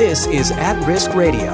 This is At Risk Radio.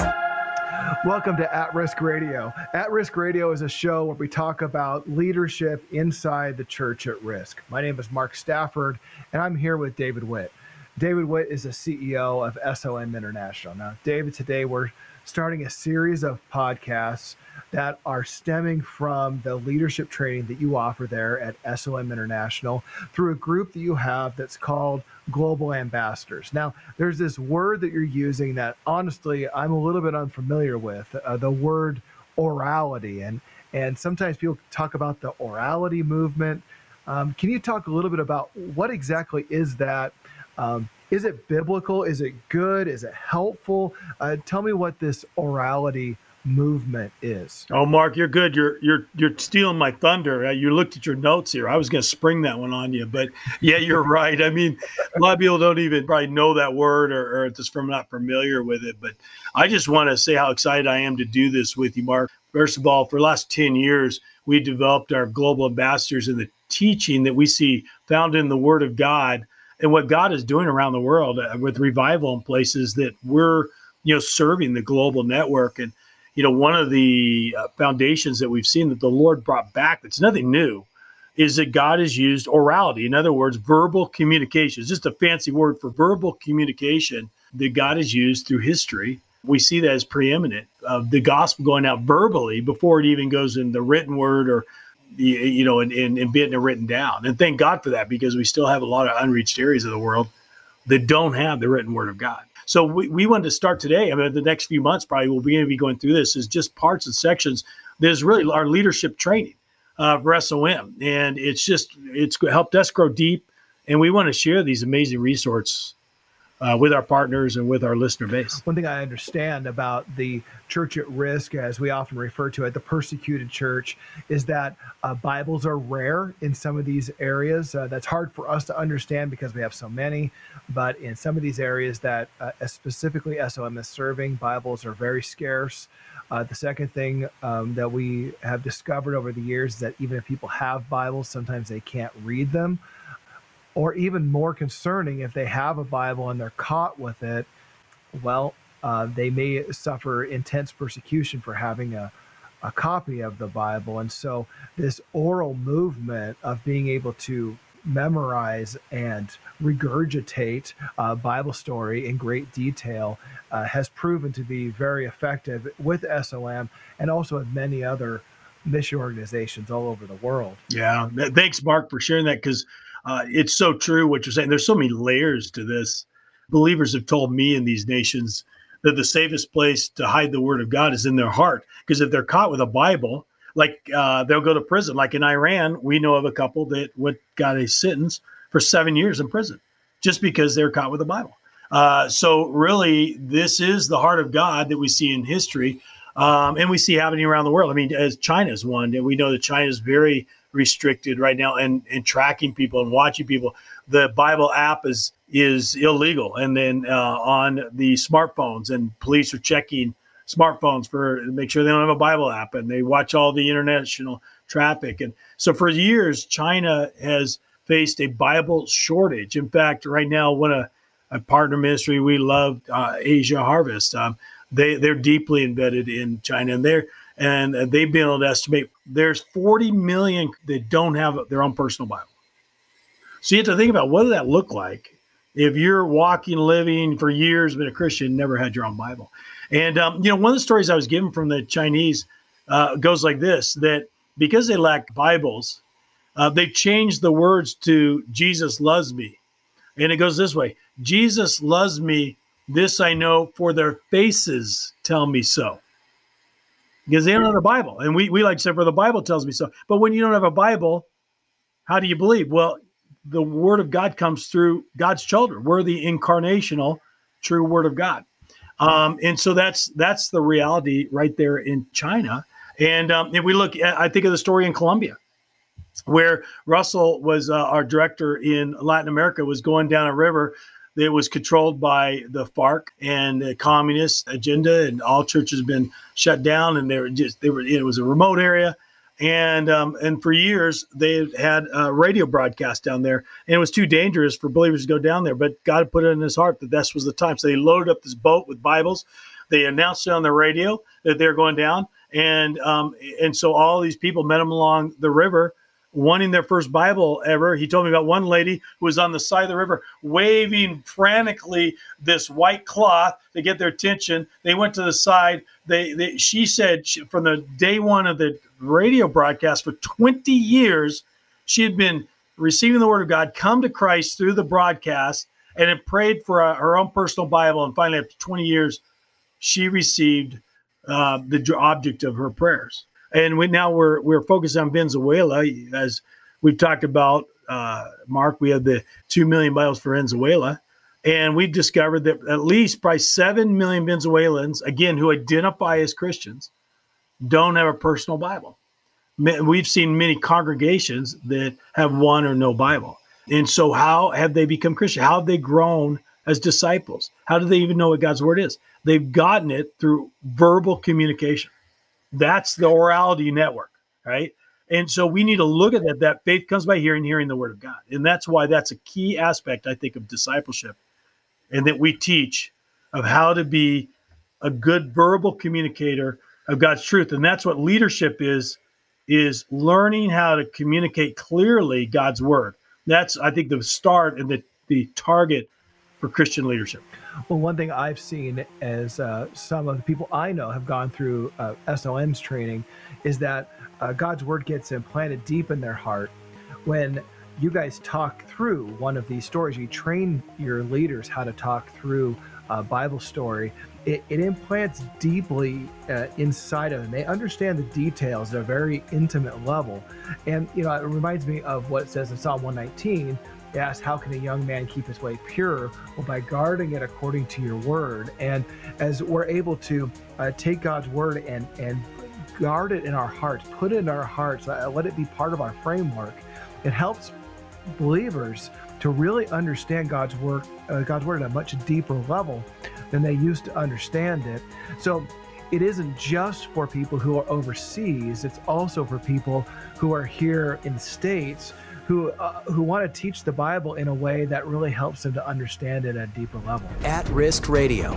Welcome to At Risk Radio. At Risk Radio is a show where we talk about leadership inside the church at risk. My name is Mark Stafford, and I'm here with David Witt. David Witt is the CEO of SOM International. Now, David, today we're starting a series of podcasts that are stemming from the leadership training that you offer there at SOM International through a group that you have that's called Global Ambassadors. Now, there's this word that you're using that honestly I'm a little bit unfamiliar with uh, the word orality. And, and sometimes people talk about the orality movement. Um, can you talk a little bit about what exactly is that? Um, is it biblical? Is it good? Is it helpful? Uh, tell me what this orality movement is. Oh, Mark, you're good. You're you're you're stealing my thunder. Uh, you looked at your notes here. I was going to spring that one on you, but yeah, you're right. I mean, a lot of people don't even probably know that word or, or just from not familiar with it. But I just want to say how excited I am to do this with you, Mark. First of all, for the last ten years, we developed our global ambassadors in the teaching that we see found in the Word of God and what God is doing around the world uh, with revival in places that we're you know serving the global network and you know, one of the uh, foundations that we've seen that the Lord brought back, that's nothing new, is that God has used orality. In other words, verbal communication. It's just a fancy word for verbal communication that God has used through history. We see that as preeminent of the gospel going out verbally before it even goes in the written word or you know, and, and, and being written down. And thank God for that because we still have a lot of unreached areas of the world that don't have the written word of God. So we, we wanted to start today. I mean, the next few months probably we'll be, be going through this is just parts and sections. There's really our leadership training uh, for SOM, and it's just it's helped us grow deep, and we want to share these amazing resources uh, with our partners and with our listener base. One thing I understand about the church at risk, as we often refer to it, the persecuted church, is that uh, Bibles are rare in some of these areas. Uh, that's hard for us to understand because we have so many. But in some of these areas that uh, specifically SOM is serving, Bibles are very scarce. Uh, the second thing um, that we have discovered over the years is that even if people have Bibles, sometimes they can't read them or even more concerning, if they have a Bible and they're caught with it, well, uh, they may suffer intense persecution for having a, a copy of the Bible. And so, this oral movement of being able to memorize and regurgitate a Bible story in great detail uh, has proven to be very effective with SOM and also with many other mission organizations all over the world. Yeah. Thanks, Mark, for sharing that because uh, it's so true what you're saying. There's so many layers to this. Believers have told me in these nations that the safest place to hide the word of God is in their heart. Because if they're caught with a Bible, like uh, they'll go to prison. Like in Iran, we know of a couple that went, got a sentence for seven years in prison just because they're caught with a Bible. Uh, so really, this is the heart of God that we see in history, um, and we see happening around the world. I mean, as China's one, and we know that China is very restricted right now and, and tracking people and watching people. The Bible app is is illegal, and then uh, on the smartphones, and police are checking smartphones for make sure they don't have a Bible app, and they watch all the international traffic. And so for years, China has faced a Bible shortage. In fact, right now, one of a partner ministry we love, uh, Asia Harvest, um, they they're deeply embedded in China, and they're and they've been able to estimate there's 40 million that don't have their own personal Bible. So you have to think about what does that look like if you're walking, living for years, been a Christian, never had your own Bible. And um, you know, one of the stories I was given from the Chinese uh, goes like this: that because they lack Bibles, uh, they changed the words to "Jesus loves me," and it goes this way: "Jesus loves me. This I know, for their faces tell me so." Because they don't have a Bible. And we, we like to say, for the Bible tells me so. But when you don't have a Bible, how do you believe? Well, the word of God comes through God's children. We're the incarnational, true word of God. Um, and so that's that's the reality right there in China. And um, if we look, at, I think of the story in Colombia, where Russell was uh, our director in Latin America, was going down a river that was controlled by the FARC and the communist agenda, and all churches been shut down, and they were just they were it was a remote area, and um, and for years they had a radio broadcast down there, and it was too dangerous for believers to go down there. But God put it in His heart that this was the time, so they loaded up this boat with Bibles. They announced it on the radio that they're going down, and um, and so all these people met them along the river wanting their first Bible ever. He told me about one lady who was on the side of the river waving frantically this white cloth to get their attention. They went to the side. They, they she said she, from the day one of the radio broadcast for 20 years, she had been receiving the word of God, come to Christ through the broadcast, and had prayed for a, her own personal Bible. And finally, after 20 years, she received uh, the object of her prayers and we now we're we're focused on Venezuela as we've talked about. Uh, Mark, we have the two million Bibles for Venezuela, and we've discovered that at least probably seven million Venezuelans, again, who identify as Christians, don't have a personal Bible. We've seen many congregations that have one or no Bible, and so how have they become Christian? How have they grown as disciples? How do they even know what God's word is? They've gotten it through verbal communication. That's the orality network, right? And so we need to look at that. That faith comes by hearing, hearing the word of God. And that's why that's a key aspect, I think, of discipleship. And that we teach of how to be a good verbal communicator of God's truth. And that's what leadership is, is learning how to communicate clearly God's word. That's, I think, the start and the, the target for Christian leadership. Well, one thing I've seen as uh, some of the people I know have gone through uh, SOM's training is that uh, God's word gets implanted deep in their heart when you guys talk through one of these stories. You train your leaders how to talk through a Bible story. It, it implants deeply uh, inside of them. They understand the details at a very intimate level. And, you know, it reminds me of what it says in Psalm 119 asked, How can a young man keep his way pure? Well, by guarding it according to your word. And as we're able to uh, take God's word and, and guard it in our hearts, put it in our hearts, uh, let it be part of our framework, it helps believers to really understand God's word, uh, God's word at a much deeper level than they used to understand it. So it isn't just for people who are overseas, it's also for people who are here in the States who uh, who want to teach the Bible in a way that really helps them to understand it at a deeper level. At Risk Radio.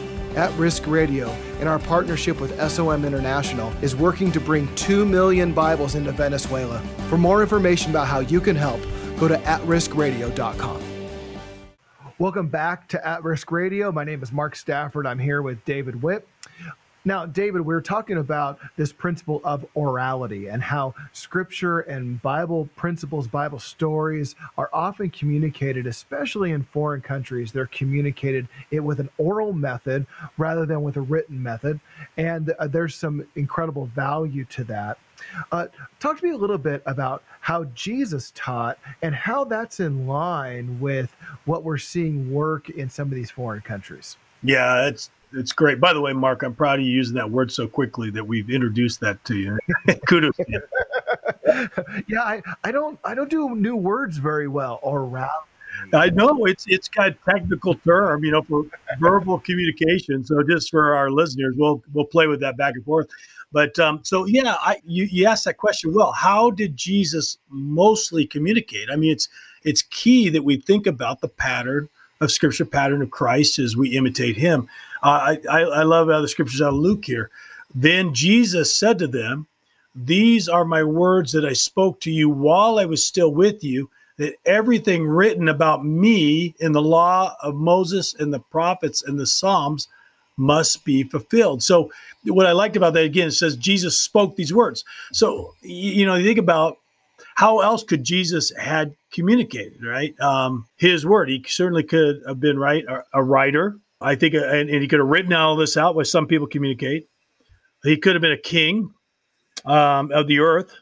At Risk Radio, in our partnership with SOM International, is working to bring 2 million Bibles into Venezuela. For more information about how you can help, go to atriskradio.com. Welcome back to At Risk Radio. My name is Mark Stafford. I'm here with David Witt. Now, David, we are talking about this principle of orality and how scripture and Bible principles, Bible stories are often communicated, especially in foreign countries. They're communicated it with an oral method rather than with a written method. And uh, there's some incredible value to that. Uh, talk to me a little bit about how Jesus taught and how that's in line with what we're seeing work in some of these foreign countries. Yeah, it's it's great. By the way, Mark, I'm proud of you using that word so quickly that we've introduced that to you. Kudos. To you. yeah, I, I don't I don't do new words very well or around. I know it's it's kind of technical term, you know, for verbal communication. So just for our listeners, we'll we'll play with that back and forth. But um, so yeah, I you, you asked that question well. How did Jesus mostly communicate? I mean, it's it's key that we think about the pattern of Scripture, pattern of Christ as we imitate Him. Uh, I, I, love how the scriptures out of Luke here. Then Jesus said to them, These are my words that I spoke to you while I was still with you, that everything written about me in the law of Moses and the prophets and the Psalms must be fulfilled. So, what I liked about that again, it says Jesus spoke these words. So, you know, you think about how else could Jesus had communicated, right? Um, his word. He certainly could have been right a, a writer, I think, uh, and, and, he could have written all this out, which some people communicate. He could have been a king um, of the earth,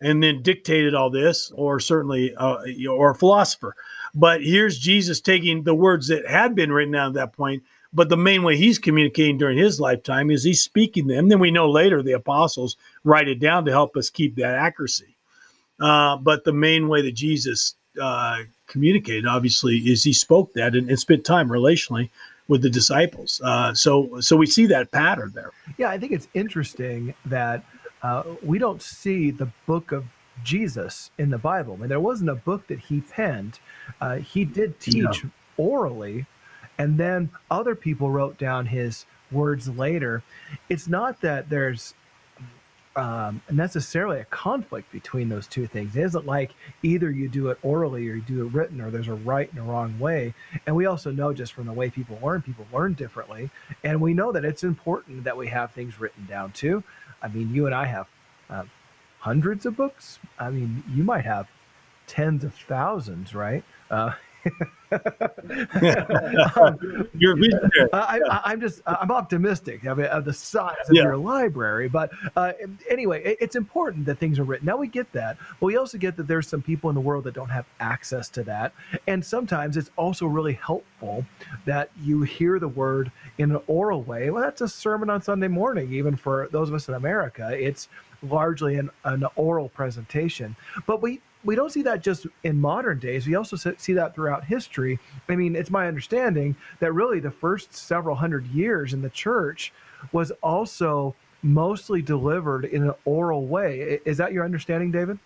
and then dictated all this, or certainly, uh, or a philosopher. But here's Jesus taking the words that had been written down at that point, but the main way he's communicating during his lifetime is he's speaking them. Then we know later the apostles write it down to help us keep that accuracy. Uh, but the main way that Jesus uh, communicated, obviously, is he spoke that and, and spent time relationally with the disciples. Uh, so, so we see that pattern there. Yeah, I think it's interesting that uh, we don't see the book of Jesus in the Bible. I mean, there wasn't a book that he penned. Uh, he did teach orally, and then other people wrote down his words later. It's not that there's um, necessarily a conflict between those two things. It isn't like either you do it orally or you do it written, or there's a right and a wrong way. And we also know just from the way people learn, people learn differently. And we know that it's important that we have things written down too. I mean, you and I have uh, hundreds of books. I mean, you might have tens of thousands, right? Uh, um, You're I, am just I'm optimistic of, of the size of yeah. your library, but uh, anyway, it, it's important that things are written. Now we get that, but we also get that there's some people in the world that don't have access to that, and sometimes it's also really helpful that you hear the word in an oral way. Well, that's a sermon on Sunday morning, even for those of us in America. It's largely an, an oral presentation, but we we don't see that just in modern days. We also see that throughout history. I mean, it's my understanding that really the first several hundred years in the church was also mostly delivered in an oral way. Is that your understanding, David?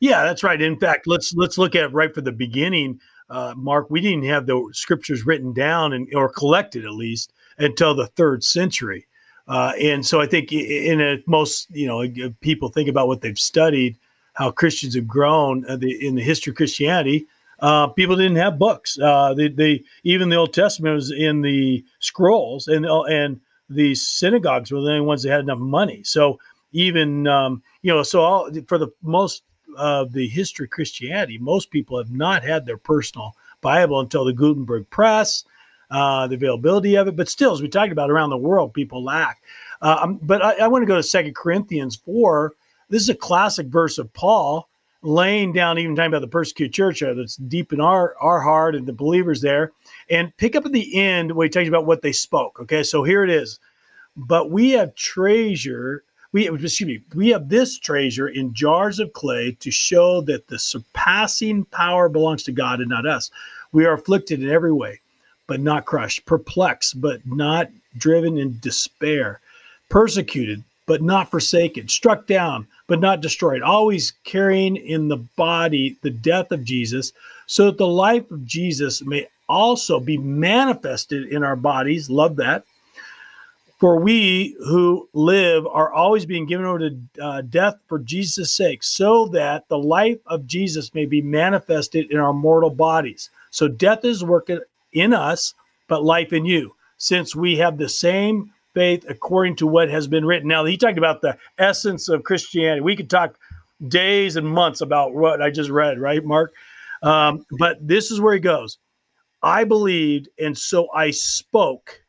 Yeah, that's right. In fact, let's let's look at right from the beginning, uh, Mark. We didn't have the scriptures written down and or collected at least until the third century. Uh, and so I think in a, most you know people think about what they've studied how Christians have grown uh, in the history of Christianity. Uh, people didn't have books. Uh, they, they, even the Old Testament was in the scrolls, and uh, and the synagogues were the only ones that had enough money. So even um, you know, so all, for the most of the history of Christianity, most people have not had their personal Bible until the Gutenberg press, uh, the availability of it. But still, as we talked about around the world, people lack. Uh, um, but I, I want to go to Second Corinthians four this is a classic verse of Paul laying down, even talking about the persecuted church uh, that's deep in our, our heart and the believers there. And pick up at the end where he talks about what they spoke. Okay, so here it is. But we have treasure, we excuse me, we have this treasure in jars of clay to show that the surpassing power belongs to God and not us. We are afflicted in every way, but not crushed, perplexed, but not driven in despair, persecuted, but not forsaken, struck down, but not destroyed, always carrying in the body the death of Jesus, so that the life of Jesus may also be manifested in our bodies. Love that. For we who live are always being given over to uh, death for Jesus' sake, so that the life of Jesus may be manifested in our mortal bodies. So death is working in us, but life in you, since we have the same faith according to what has been written. Now, he talked about the essence of Christianity. We could talk days and months about what I just read, right, Mark? Um, but this is where he goes. I believed, and so I spoke.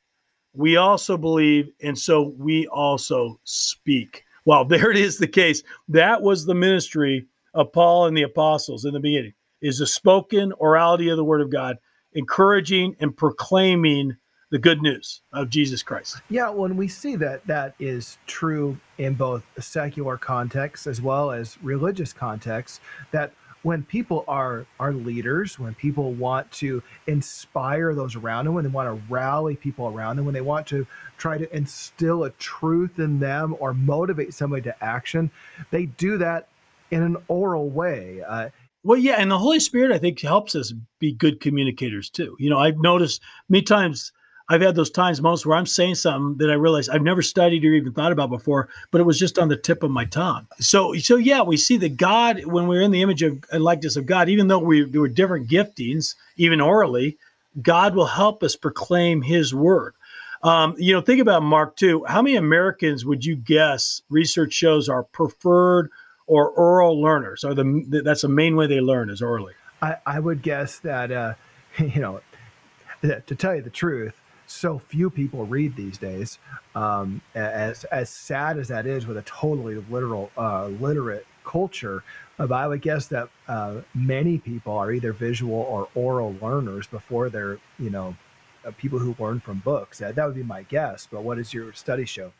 We also believe, and so we also speak. Well, there it is the case. That was the ministry of Paul and the apostles in the beginning, is the spoken orality of the word of God, encouraging and proclaiming the good news of Jesus Christ. Yeah, when we see that that is true in both secular contexts as well as religious contexts, that when people are are leaders, when people want to inspire those around them, when they want to rally people around them, when they want to try to instill a truth in them or motivate somebody to action, they do that in an oral way. Uh, well, yeah, and the Holy Spirit, I think, helps us be good communicators too. You know, I've noticed many times I've had those times most where I'm saying something that I realize I've never studied or even thought about before, but it was just on the tip of my tongue. So, so yeah, we see that God, when we're in the image of and likeness of God, even though we were different giftings, even orally, God will help us proclaim His word. Um, you know, think about Mark too. How many Americans would you guess research shows are preferred or oral learners? Are the that's the main way they learn is orally? I, I would guess that uh, you know, to tell you the truth, so few people read these days. Um, as as sad as that is, with a totally literal uh, literate culture. But I would guess that uh, many people are either visual or oral learners before they're, you know, uh, people who learn from books. that would be my guess. But what does your study show?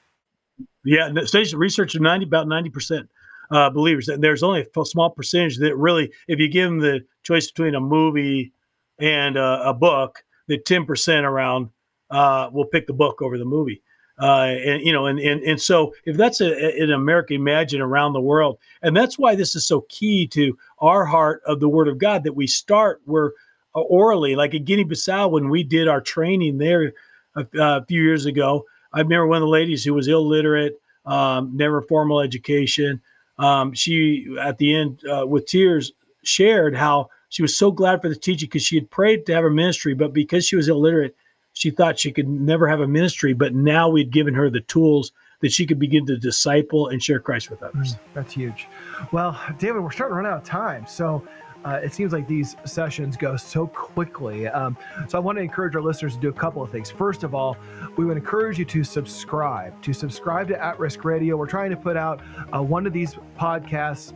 Yeah, studies research are ninety about ninety percent uh, believers, and there's only a small percentage that really, if you give them the choice between a movie and uh, a book, that ten percent around uh, will pick the book over the movie. Uh, and you know, and, and and so if that's a, an American imagine around the world, and that's why this is so key to our heart of the Word of God that we start where uh, orally, like in Guinea-Bissau, when we did our training there a, a, few years ago. I remember one of the ladies who was illiterate, um, never formal education. Um, she, at the end, uh, with tears, shared how she was so glad for the teaching because she had prayed to have a ministry, but because she was illiterate, she thought she could never have a ministry, but now we'd given her the tools that she could begin to disciple and share Christ with others. Mm, that's huge. Well, David, we're starting to run out of time. So uh, it seems like these sessions go so quickly. Um, so I want to encourage our listeners to do a couple of things. First of all, we would encourage you to subscribe, to subscribe to At Risk Radio. We're trying to put out uh, one of these podcasts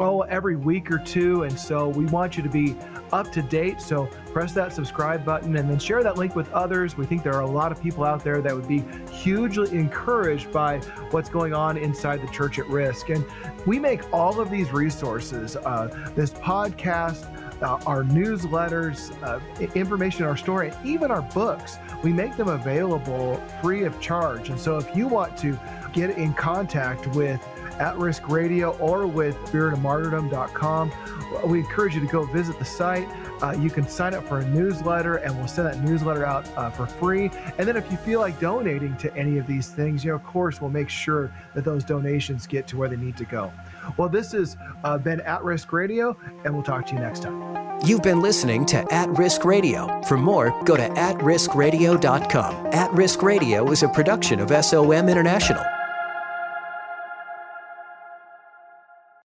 oh every week or two and so we want you to be up to date so press that subscribe button and then share that link with others we think there are a lot of people out there that would be hugely encouraged by what's going on inside the church at risk and we make all of these resources uh, this podcast uh, our newsletters, uh, information our story, even our books. We make them available free of charge. And so if you want to get in contact with at Risk Radio or with spiritofmartyrdom.com. We encourage you to go visit the site. Uh, you can sign up for a newsletter, and we'll send that newsletter out uh, for free. And then, if you feel like donating to any of these things, you know, of course, we'll make sure that those donations get to where they need to go. Well, this has uh, been At Risk Radio, and we'll talk to you next time. You've been listening to At Risk Radio. For more, go to atriskradio.com. At Risk Radio is a production of SOM International.